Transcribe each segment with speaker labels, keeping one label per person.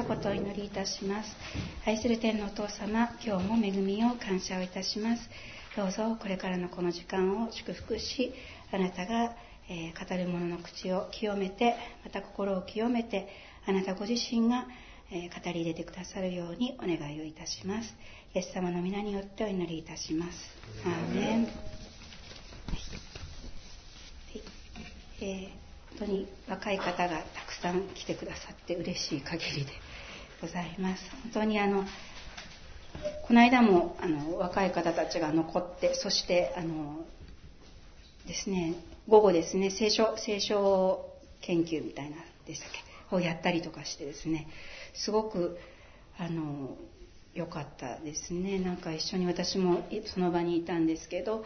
Speaker 1: 一言お祈りいたします。愛する天のお父様今日も恵みを感謝をいたします。どうぞこれからのこの時間を祝福しあなたが、えー、語る者の口を清めてまた心を清めてあなたご自身が、えー、語り入れてくださるようにお願いをいたします。イエス様の皆によってお祈りいたします。アーメン、はい。えー、本当に若い方がたくさん来てくださって嬉しい限りで。ございます。本当にあのこの間もあの若い方たちが残ってそしてあのですね午後ですね聖書聖書研究みたいなでしたっけをやったりとかしてですねすごくあの良かったですね。なんか一緒に私もその場にいたんですけど、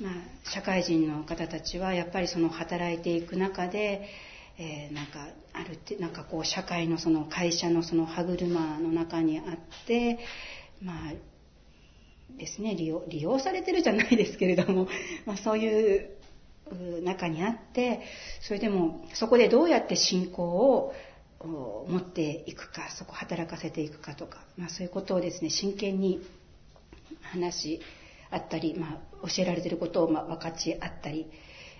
Speaker 1: まあ、社会人の方たちはやっぱりその働いていく中で、えー、なんかあるってなんかこう社会のその会社のその歯車の中にあってまあですね利用利用されてるじゃないですけれども、まあ、そういう中にあってそれでもそこでどうやって信仰を持っていくかそこ働かせていくかとか、まあ、そういうことをですね真剣に話し合ったり、まあ、教えられてることをま分かち合ったり、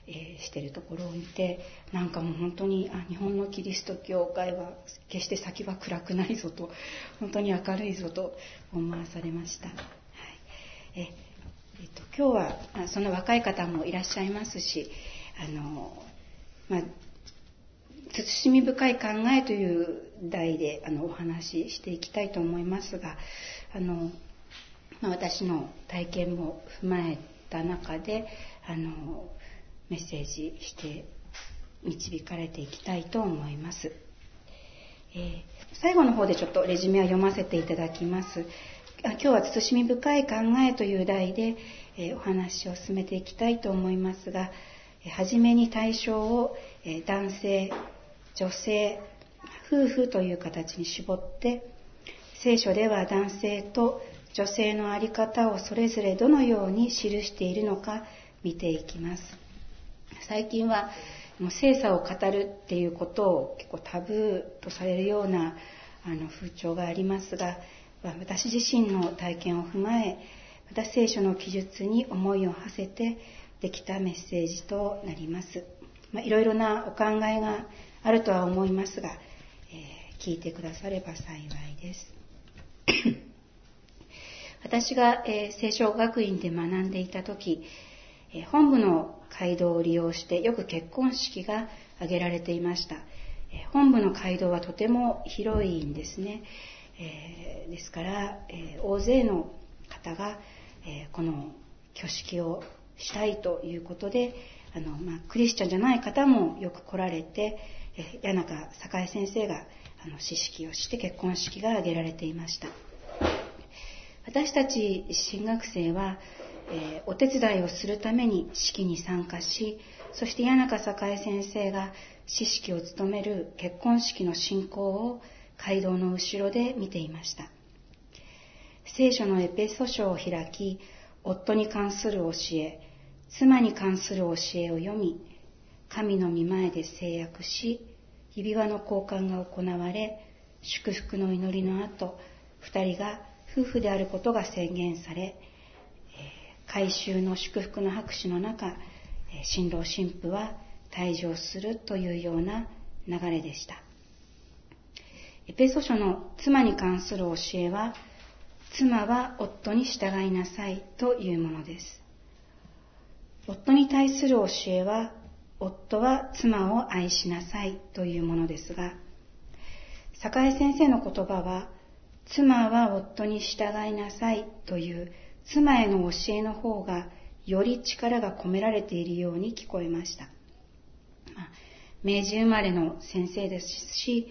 Speaker 1: えー、してるところを見てなんかもう本当にあ日本のキリスト教会は決して先は暗くないぞと本当に明るいぞと思わされました。はいええっと、今日はその若い方もいらっしゃいますしあの、まあ、慎み深い考えという題であのお話ししていきたいと思いますがあの、まあ、私の体験も踏まえた中であのメッセージして導かれていきたいと思います、えー、最後の方でちょっとレジュメは読ませていただきます。今日は慎み深い考えという題で、えー、お話を進めていきたいと思いますが、はじめに対象をえ男性、女性、夫婦という形に絞って聖書では男性と女性の在り方をそれぞれどのように記しているのか見ていきます。最近はもう性差を語るっていうことを結構タブーとされるようなあの風潮がありますが私自身の体験を踏まえまた聖書の記述に思いを馳せてできたメッセージとなります、まあ、いろいろなお考えがあるとは思いますが、えー、聞いてくだされば幸いです。私が、えー、聖書学院で学んでいた時、本部の街道を利用してよく結婚式が挙げられていました。本部の街道はとても広いんですね。えですから、え大勢の方が、えこの挙式をしたいということであの、まあ、クリスチャンじゃない方もよく来られて、谷中栄先生があの詩式をして結婚式が挙げられていました私たち進学生は、えー、お手伝いをするために式に参加しそして谷中栄先生が詩式を務める結婚式の進行を街道の後ろで見ていました。聖書のエペソ書を開き夫に関する教え妻に関する教えを読み神の御前で制約し、指輪の交換が行われ、祝福の祈りの後、二人が夫婦であることが宣言され、改宗の祝福の拍手の中、新郎新婦は退場するというような流れでした。エペソ書の妻に関する教えは、妻は夫に従いなさいというものです。夫に対する教えは、夫は妻を愛しなさいというものですが、坂井先生の言葉は、妻は夫に従いなさいという妻への教えの方がより力が込められているように聞こえました。明治生まれの先生ですし、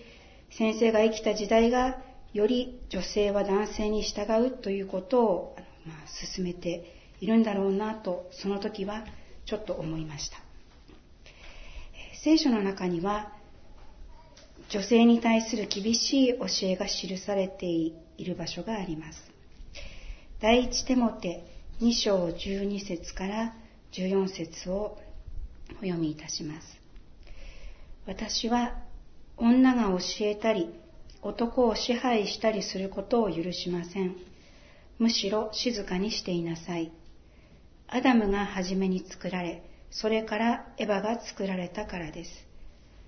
Speaker 1: 先生が生きた時代がより女性は男性に従うということを、まあ、進めているんだろうなと、その時はちょっと思いました。聖書の中には女性に対する厳しい教えが記されている場所があります。第一テモテ2章12節から14節をお読みいたします。私は女が教えたり男を支配したりすることを許しません。むしろ静かにしていなさい。アダムが初めに作られ、それからエヴァが作られたからです。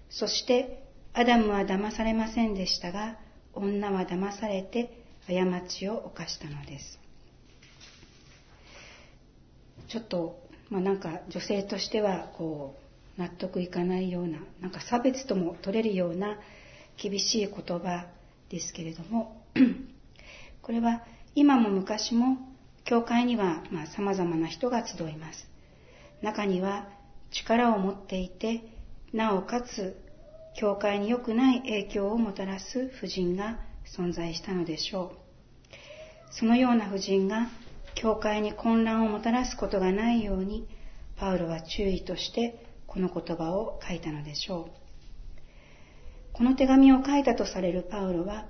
Speaker 1: そしてアダムは騙されませんでしたが、女は騙されて過ちを犯したのです。ちょっと、まあ、なんか女性としてはこう納得いかないような、なんか差別とも取れるような厳しい言葉ですけれども、これは今も昔も教会にはさまざ、まな人が集います。中には力を持っていて、なおかつ教会に良くない影響をもたらす婦人が存在したのでしょう。そのような婦人が教会に混乱をもたらすことがないように、パウロは注意としてこの言葉を書いたのでしょう。この手紙を書いたとされるパウロは、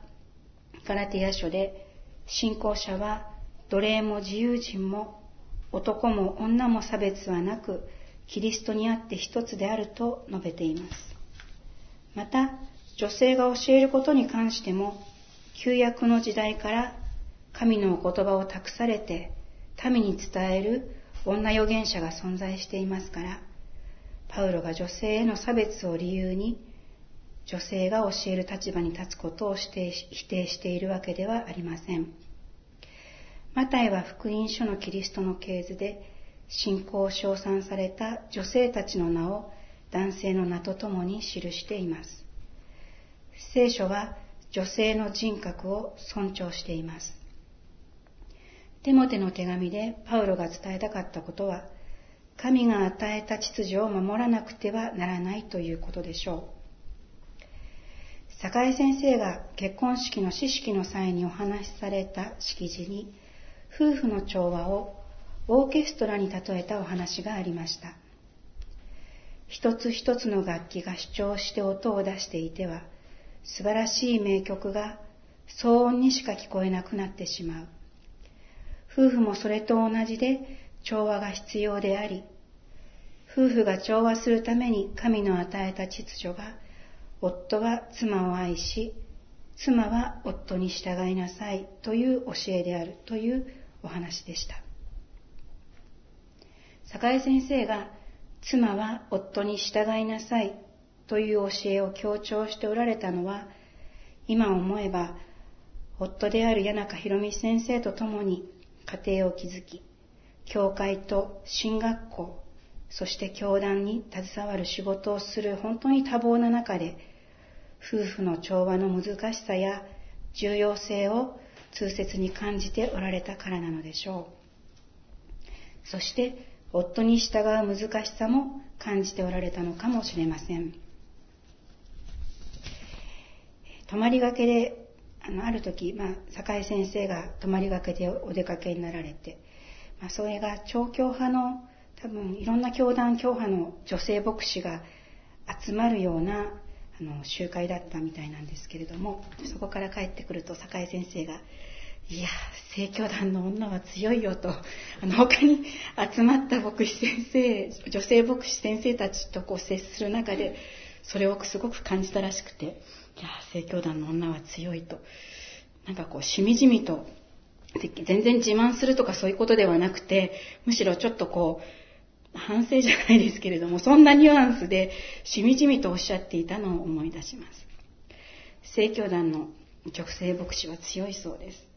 Speaker 1: ガラティア書で、信仰者は奴隷も自由人も男も女も差別はなく、キリストにあって一つであると述べています。また、女性が教えることに関しても、旧約の時代から神のお言葉を託されて民に伝える女預言者が存在していますから、パウロが女性への差別を理由に、女性が教える立場に立つことを否定しているわけではありません。マタイは福音書のキリストの系図で、信仰を称賛された女性たちの名を男性の名とともに記しています。聖書は女性の人格を尊重しています。テモテの手紙でパウロが伝えたかったことは、神が与えた秩序を守らなくてはならないということでしょう。坂井先生が結婚式の知識の際にお話しされた式辞に、夫婦の調和をオーケストラに例えたお話がありました。一つ一つの楽器が主張して音を出していては、素晴らしい名曲が騒音にしか聞こえなくなってしまう。夫婦もそれと同じで調和が必要であり、夫婦が調和するために神の与えた秩序が、夫は妻を愛し、妻は夫に従いなさいという教えであるというお話でした。坂井先生が妻は夫に従いなさいという教えを強調しておられたのは、今思えば夫である谷中博美先生と共に家庭を築き、教会と進学校、そして教団に携わる仕事をする本当に多忙な中で、夫婦の調和の難しさや重要性を痛切に感じておられたからなのでしょう。そして、夫に従う難しさも感じておられたのかもしれません。泊まりがけであの、ある時、まあ、坂井先生が泊まりがけでお出かけになられて、まあ、それが超教派の、多分、いろんな教団教派の女性牧師が集まるような、あの、集会だったみたいなんですけれども、そこから帰ってくると坂井先生が、いや、正教団の女は強いよと、あの、他に集まった牧師先生、女性牧師先生たちとこう接する中で、それをすごく感じたらしくて、いや、正教団の女は強いと。なんかこう、しみじみと、全然自慢するとかそういうことではなくて、むしろちょっとこう、反省じゃないですけれども、そんなニュアンスでしみじみとおっしゃっていたのを思い出します。正教団の女性牧師は強いそうです。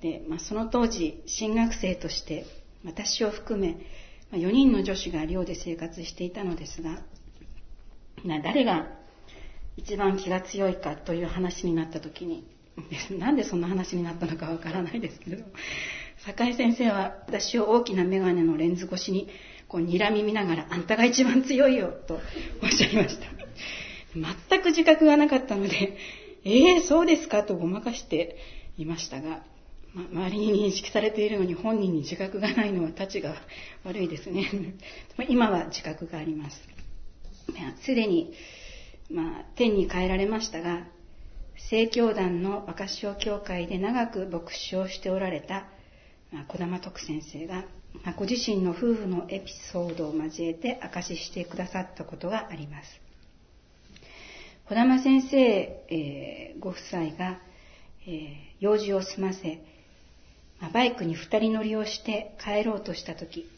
Speaker 1: で、まあ、その当時、新学生として私を含め、4人の女子が寮で生活していたのですが、誰が一番気が強いかという話になった時に、なんでそんな話になったのかわからないですけれども、坂井先生は私を大きな眼鏡のレンズ越しにこう睨み見ながら、あんたが一番強いよとおっしゃいました。全く自覚がなかったので、ええー、そうですかとごまかしていましたが、ま、周りに認識されているのに本人に自覚がないのはたちが悪いですね。今は自覚があります。すでにまあ、天に変えられましたが、正教団の若潮教会で長く牧師をしておられた、まあ、小玉徳先生が、まあ、ご自身の夫婦のエピソードを交えて明かししてくださったことがあります。児玉先生、えー、ご夫妻が、えー、用事を済ませ、まあ、バイクに二人乗りをして帰ろうとした時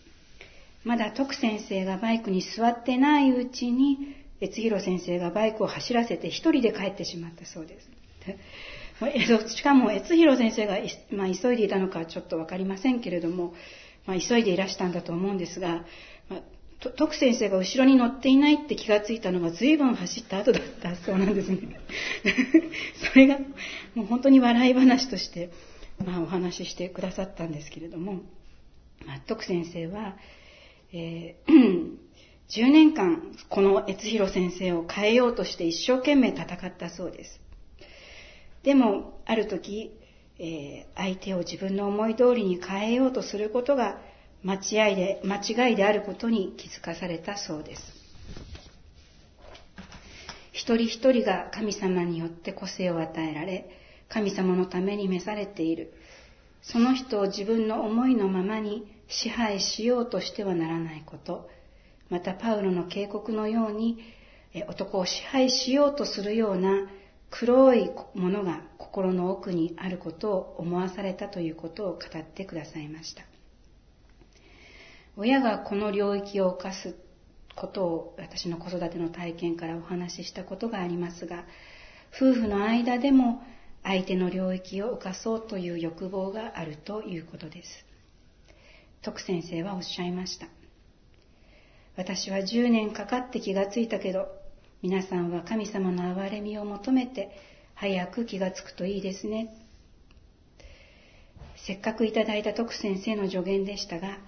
Speaker 1: まだ徳先生がバイクに座ってないうちに越弘先生がバイクを走らせて一人で帰ってしまったそうです。しかも越弘先生が、まあ、急いでいたのかちょっと分かりませんけれども、まあ、急いでいらしたんだと思うんですが、まあ、徳先生が後ろに乗っていないって気がついたのが随分走った後だったそうなんですね。それがもう本当に笑い話として、まあ、お話ししてくださったんですけれども、まあ、徳先生は、えー、10年間この越弘先生を変えようとして一生懸命戦ったそうです。でも、ある時、えー、相手を自分の思い通りに変えようとすることが間違いで間違いであることに気づかされたそうです。一人一人が神様によって個性を与えられ、神様のために召されている。その人を自分の思いのままに支配しようとしてはならないこと。またパウロの警告のように、男を支配しようとするような黒いものが心の奥にあることを思わされたということを語ってくださいました。親がこの領域を犯すことを私の子育ての体験からお話ししたことがありますが、夫婦の間でも相手の領域を犯そうという欲望があるということです。徳先生はおっしゃいました。私は10年かかって気がついたけど、皆さんは神様の憐れみを求めて早く気がつくといいですね。せっかくいただいた徳先生の助言でしたが、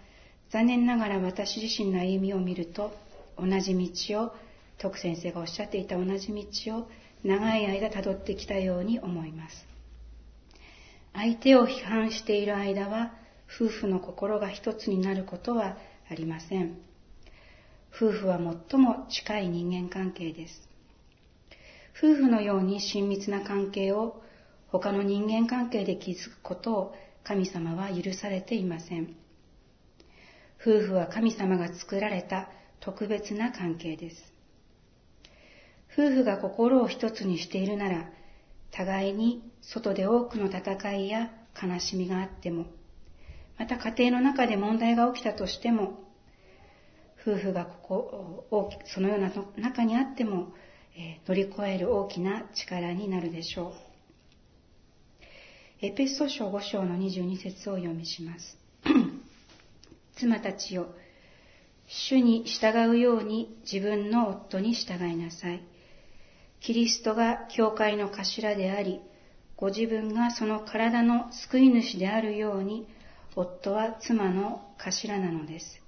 Speaker 1: 残念ながら私自身の歩みを見ると同じ道を徳先生がおっしゃっていた同じ道を長い間たどってきたように思います相手を批判している間は夫婦の心が一つになることはありません夫婦は最も近い人間関係です夫婦のように親密な関係を他の人間関係で築くことを神様は許されていません夫婦は神様が作られた特別な関係です。夫婦が心を一つにしているなら、互いに外で多くの戦いや悲しみがあっても、また家庭の中で問題が起きたとしても、夫婦がここそのような中にあっても、え乗り越える大きな力になるでしょう。エペソ書5章の22節を読みします。妻たちよ、主に従うように自分の夫に従いなさい。キリストが教会の頭であり、ご自分がその体の救い主であるように、夫は妻の頭なのです。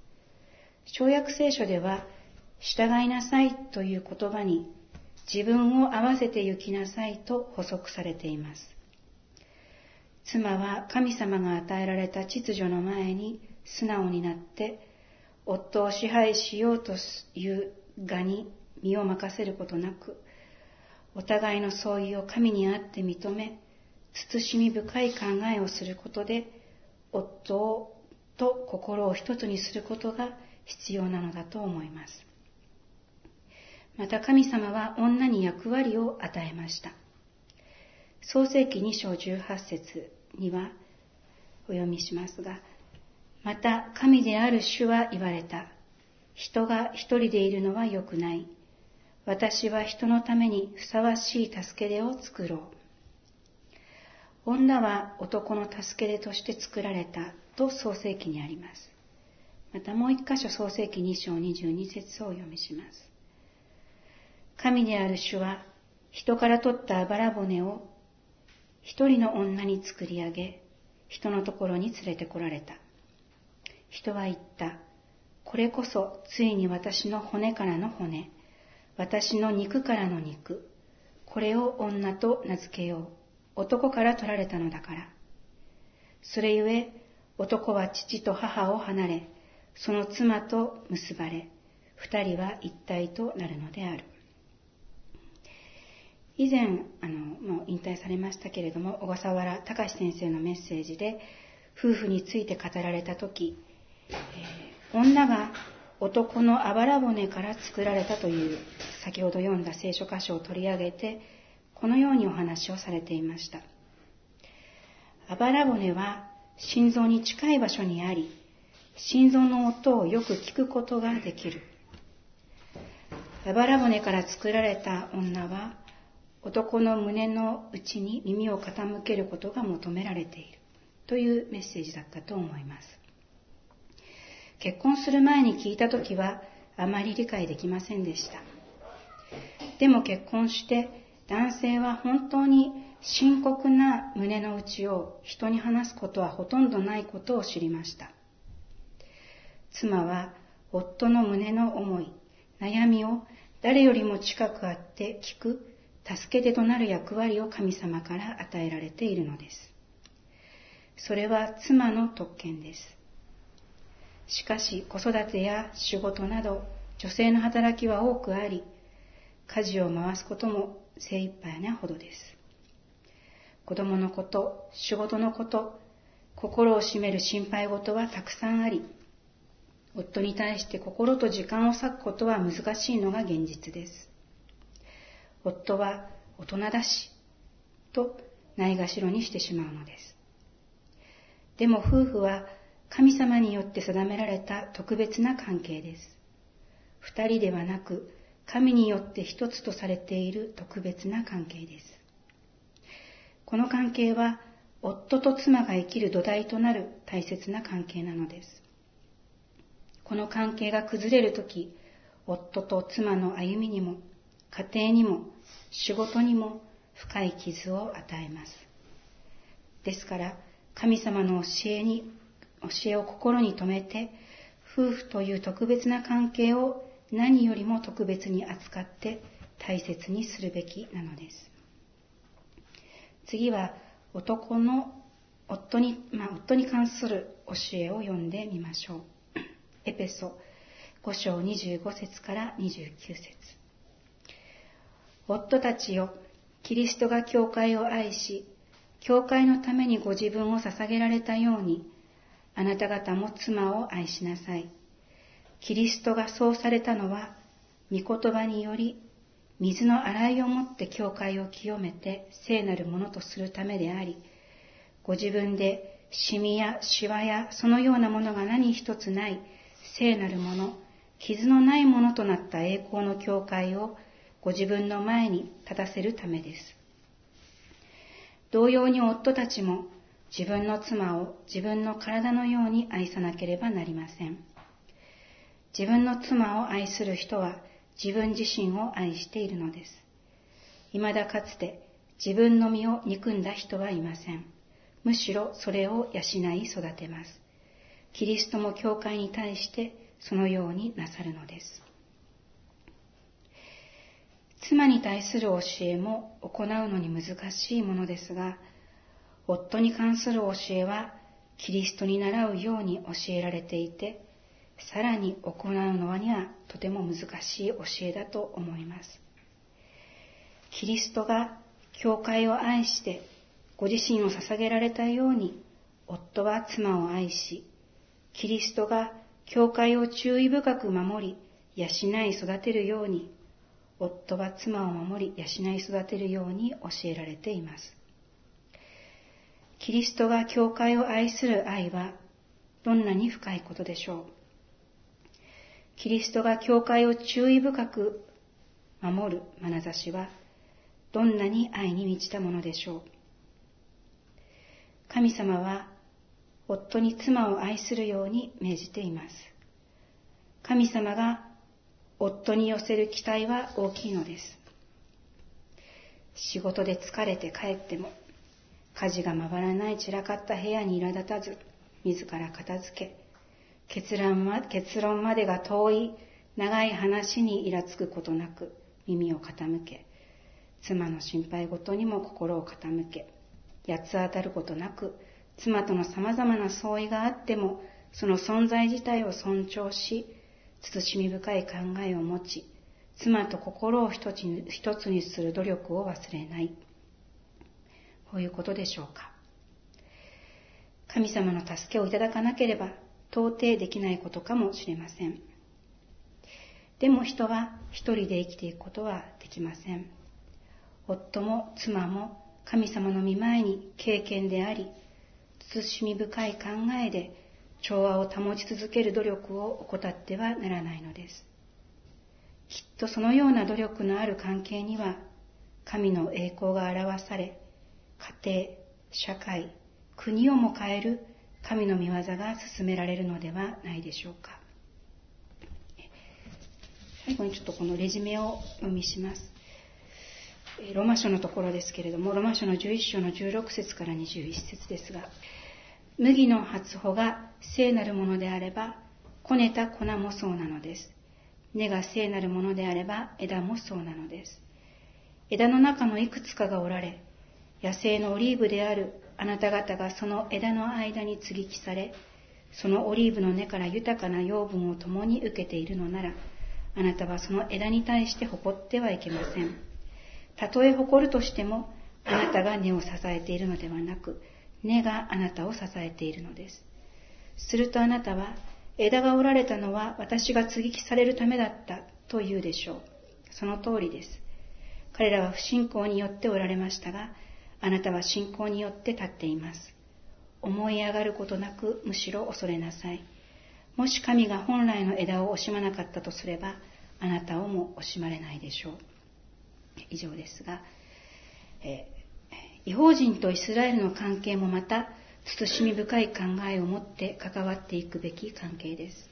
Speaker 1: 小約聖書では、従いなさいという言葉に、自分を合わせて行きなさいと補足されています。妻は神様が与えられた秩序の前に素直になって夫を支配しようという我に身を任せることなくお互いの相違を神にあって認め慎み深い考えをすることで夫と心を一つにすることが必要なのだと思いますまた神様は女に役割を与えました創世記2章18節にはお読みしますがまた神である主は言われた。人が一人でいるのは良くない。私は人のためにふさわしい助け出を作ろう。女は男の助け出として作られたと創世記にあります。またもう一箇所創世記2章22節をお読みします。神である主は人から取ったあばら骨を一人の女に作り上げ、人のところに連れてこられた。人は言った。これこそついに私の骨からの骨、私の肉からの肉、これを女と名付けよう。男から取られたのだから。それゆえ、男は父と母を離れ、その妻と結ばれ、二人は一体となるのである。以前、あの、もう引退されましたけれども、小笠原隆先生のメッセージで、夫婦について語られたとき、えー、女が男のあばら骨から作られたという先ほど読んだ聖書箇所を取り上げてこのようにお話をされていましたあばら骨は心臓に近い場所にあり心臓の音をよく聞くことができるあばら骨から作られた女は男の胸の内に耳を傾けることが求められているというメッセージだったと思います結婚する前に聞いた時はあまり理解できませんでした。でも結婚して男性は本当に深刻な胸の内を人に話すことはほとんどないことを知りました。妻は夫の胸の思い、悩みを誰よりも近くあって聞く、助け手となる役割を神様から与えられているのです。それは妻の特権です。しかし子育てや仕事など女性の働きは多くあり、家事を回すことも精一杯なほどです。子供のこと、仕事のこと、心を占める心配事はたくさんあり、夫に対して心と時間を割くことは難しいのが現実です。夫は大人だし、とないがしろにしてしまうのです。でも夫婦は神様によって定められた特別な関係です。二人ではなく、神によって一つとされている特別な関係です。この関係は、夫と妻が生きる土台となる大切な関係なのです。この関係が崩れるとき、夫と妻の歩みにも、家庭にも、仕事にも深い傷を与えます。ですから、神様の教えに教えを心に留めて、夫婦という特別な関係を何よりも特別に扱って大切にするべきなのです。次は男の夫に、まあ、夫に関する教えを読んでみましょう。エペソ5章25節から29節夫たちよ、キリストが教会を愛し、教会のためにご自分を捧げられたように、あなた方も妻を愛しなさい。キリストがそうされたのは、御言葉により、水の洗いをもって教会を清めて聖なるものとするためであり、ご自分でシミやシワやそのようなものが何一つない聖なるもの、傷のないものとなった栄光の教会をご自分の前に立たせるためです。同様に夫たちも自分の妻を自分の体のように愛さなければなりません。自分の妻を愛する人は自分自身を愛しているのです。未だかつて自分の身を憎んだ人はいません。むしろそれを養い育てます。キリストも教会に対してそのようになさるのです。妻に対する教えも行うのに難しいものですが、夫に関する教えはキリストに倣うように教えられていて、さらに行うのにはとても難しい教えだと思います。キリストが教会を愛してご自身を捧げられたように、夫は妻を愛し、キリストが教会を注意深く守り、養い育てるように、夫は妻を守り、養い育てるように教えられています。キリストが教会を愛する愛はどんなに深いことでしょう。キリストが教会を注意深く守る眼差しはどんなに愛に満ちたものでしょう。神様は夫に妻を愛するように命じています。神様が夫に寄せる期待は大きいのです。仕事で疲れて帰っても家事が回らない散らかった部屋に苛立たず、自ら片付け、結論ま結論までが遠い長い話にイラつくことなく耳を傾け、妻の心配事にも心を傾け、八つ当たることなく、妻との様々な相違があっても、その存在自体を尊重し、慎み深い考えを持ち、妻と心を一つにする努力を忘れない。こういうことでしょうか。神様の助けをいただかなければ到底できないことかもしれません。でも人は一人で生きていくことはできません。夫も妻も神様の御前に経験であり、慎み深い考えで調和を保ち続ける努力を怠ってはならないのです。きっとそのような努力のある関係には、神の栄光が表され、家庭、社会、国をも変える神の御業が進められるのではないでしょうか。最後にちょっとこのレジュメを読みします。ローマ書のところですけれども、ローマ書の11章の16節から21節ですが、麦の発穂が聖なるものであれば、こねた粉もそうなのです。根が聖なるものであれば、枝もそうなのです。枝の中のいくつかがおられ、野生のオリーブであるあなた方がその枝の間に接ぎ木され、そのオリーブの根から豊かな養分を共に受けているのなら、あなたはその枝に対して誇ってはいけません。たとえ誇るとしても、あなたが根を支えているのではなく、根があなたを支えているのです。するとあなたは、枝が折られたのは私が接ぎ木されるためだったと言うでしょう。その通りです。彼らは不信仰によっておられましたが、あなたは信仰によって立っています。思い上がることなく、むしろ恐れなさい。もし神が本来の枝を惜しまなかったとすれば、あなたをも惜しまれないでしょう。以上ですが、え、違法人とイスラエルの関係もまた、慎み深い考えを持って関わっていくべき関係です。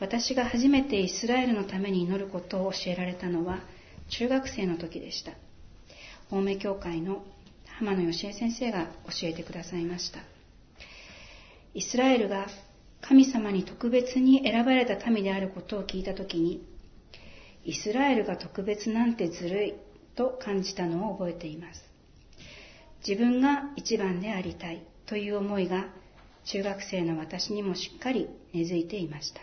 Speaker 1: 私が初めてイスラエルのために祈ることを教えられたのは、中学生の時でした。青梅教会の浜野義恵先生が教えてくださいました。イスラエルが神様に特別に選ばれた民であることを聞いたときに、イスラエルが特別なんてずるいと感じたのを覚えています。自分が一番でありたいという思いが中学生の私にもしっかり根付いていました。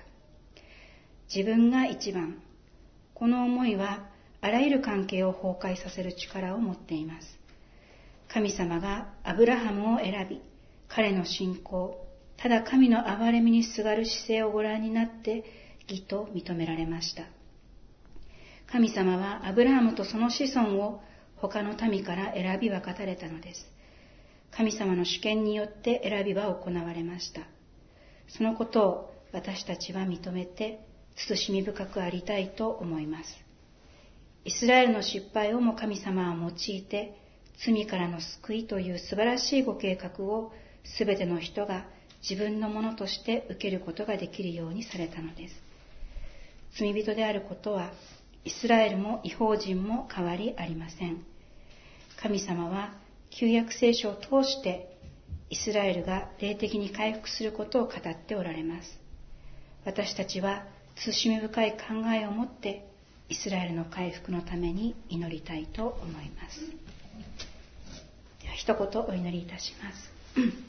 Speaker 1: 自分が一番。この思いはあらゆる関係を崩壊させる力を持っています。神様がアブラハムを選び、彼の信仰、ただ神の憐れみにすがる姿勢をご覧になって義と認められました。神様はアブラハムとその子孫を他の民から選び分かたれたのです。神様の主権によって選びは行われました。そのことを私たちは認めて、慎み深くありたいと思います。イスラエルの失敗をも神様は用いて、罪からの救いという素晴らしいご計画を全ての人が自分のものとして受けることができるようにされたのです。罪人であることは、イスラエルも違法人も変わりありません。神様は旧約聖書を通してイスラエルが霊的に回復することを語っておられます。私たちは慎み深い考えを持ってイスラエルの回復のために祈りたいと思います。一言お祈りいたします。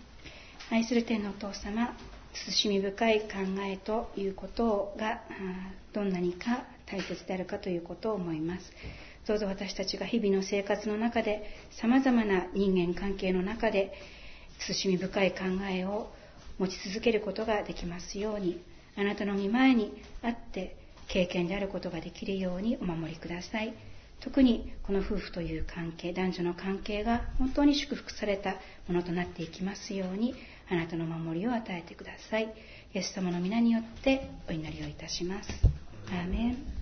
Speaker 1: 愛する天のお父様、慎み深い考えということがどんなにか大切であるかということを思います。どうぞ私たちが日々の生活の中で様々な人間関係の中で慎み深い考えを持ち続けることができますようにあなたの御前にあって経験であることができるようにお守りください。特にこの夫婦という関係男女の関係が本当に祝福されたものとなっていきますようにあなたの守りを与えてくださいイエス様の皆によってお祈りをいたしますアーメン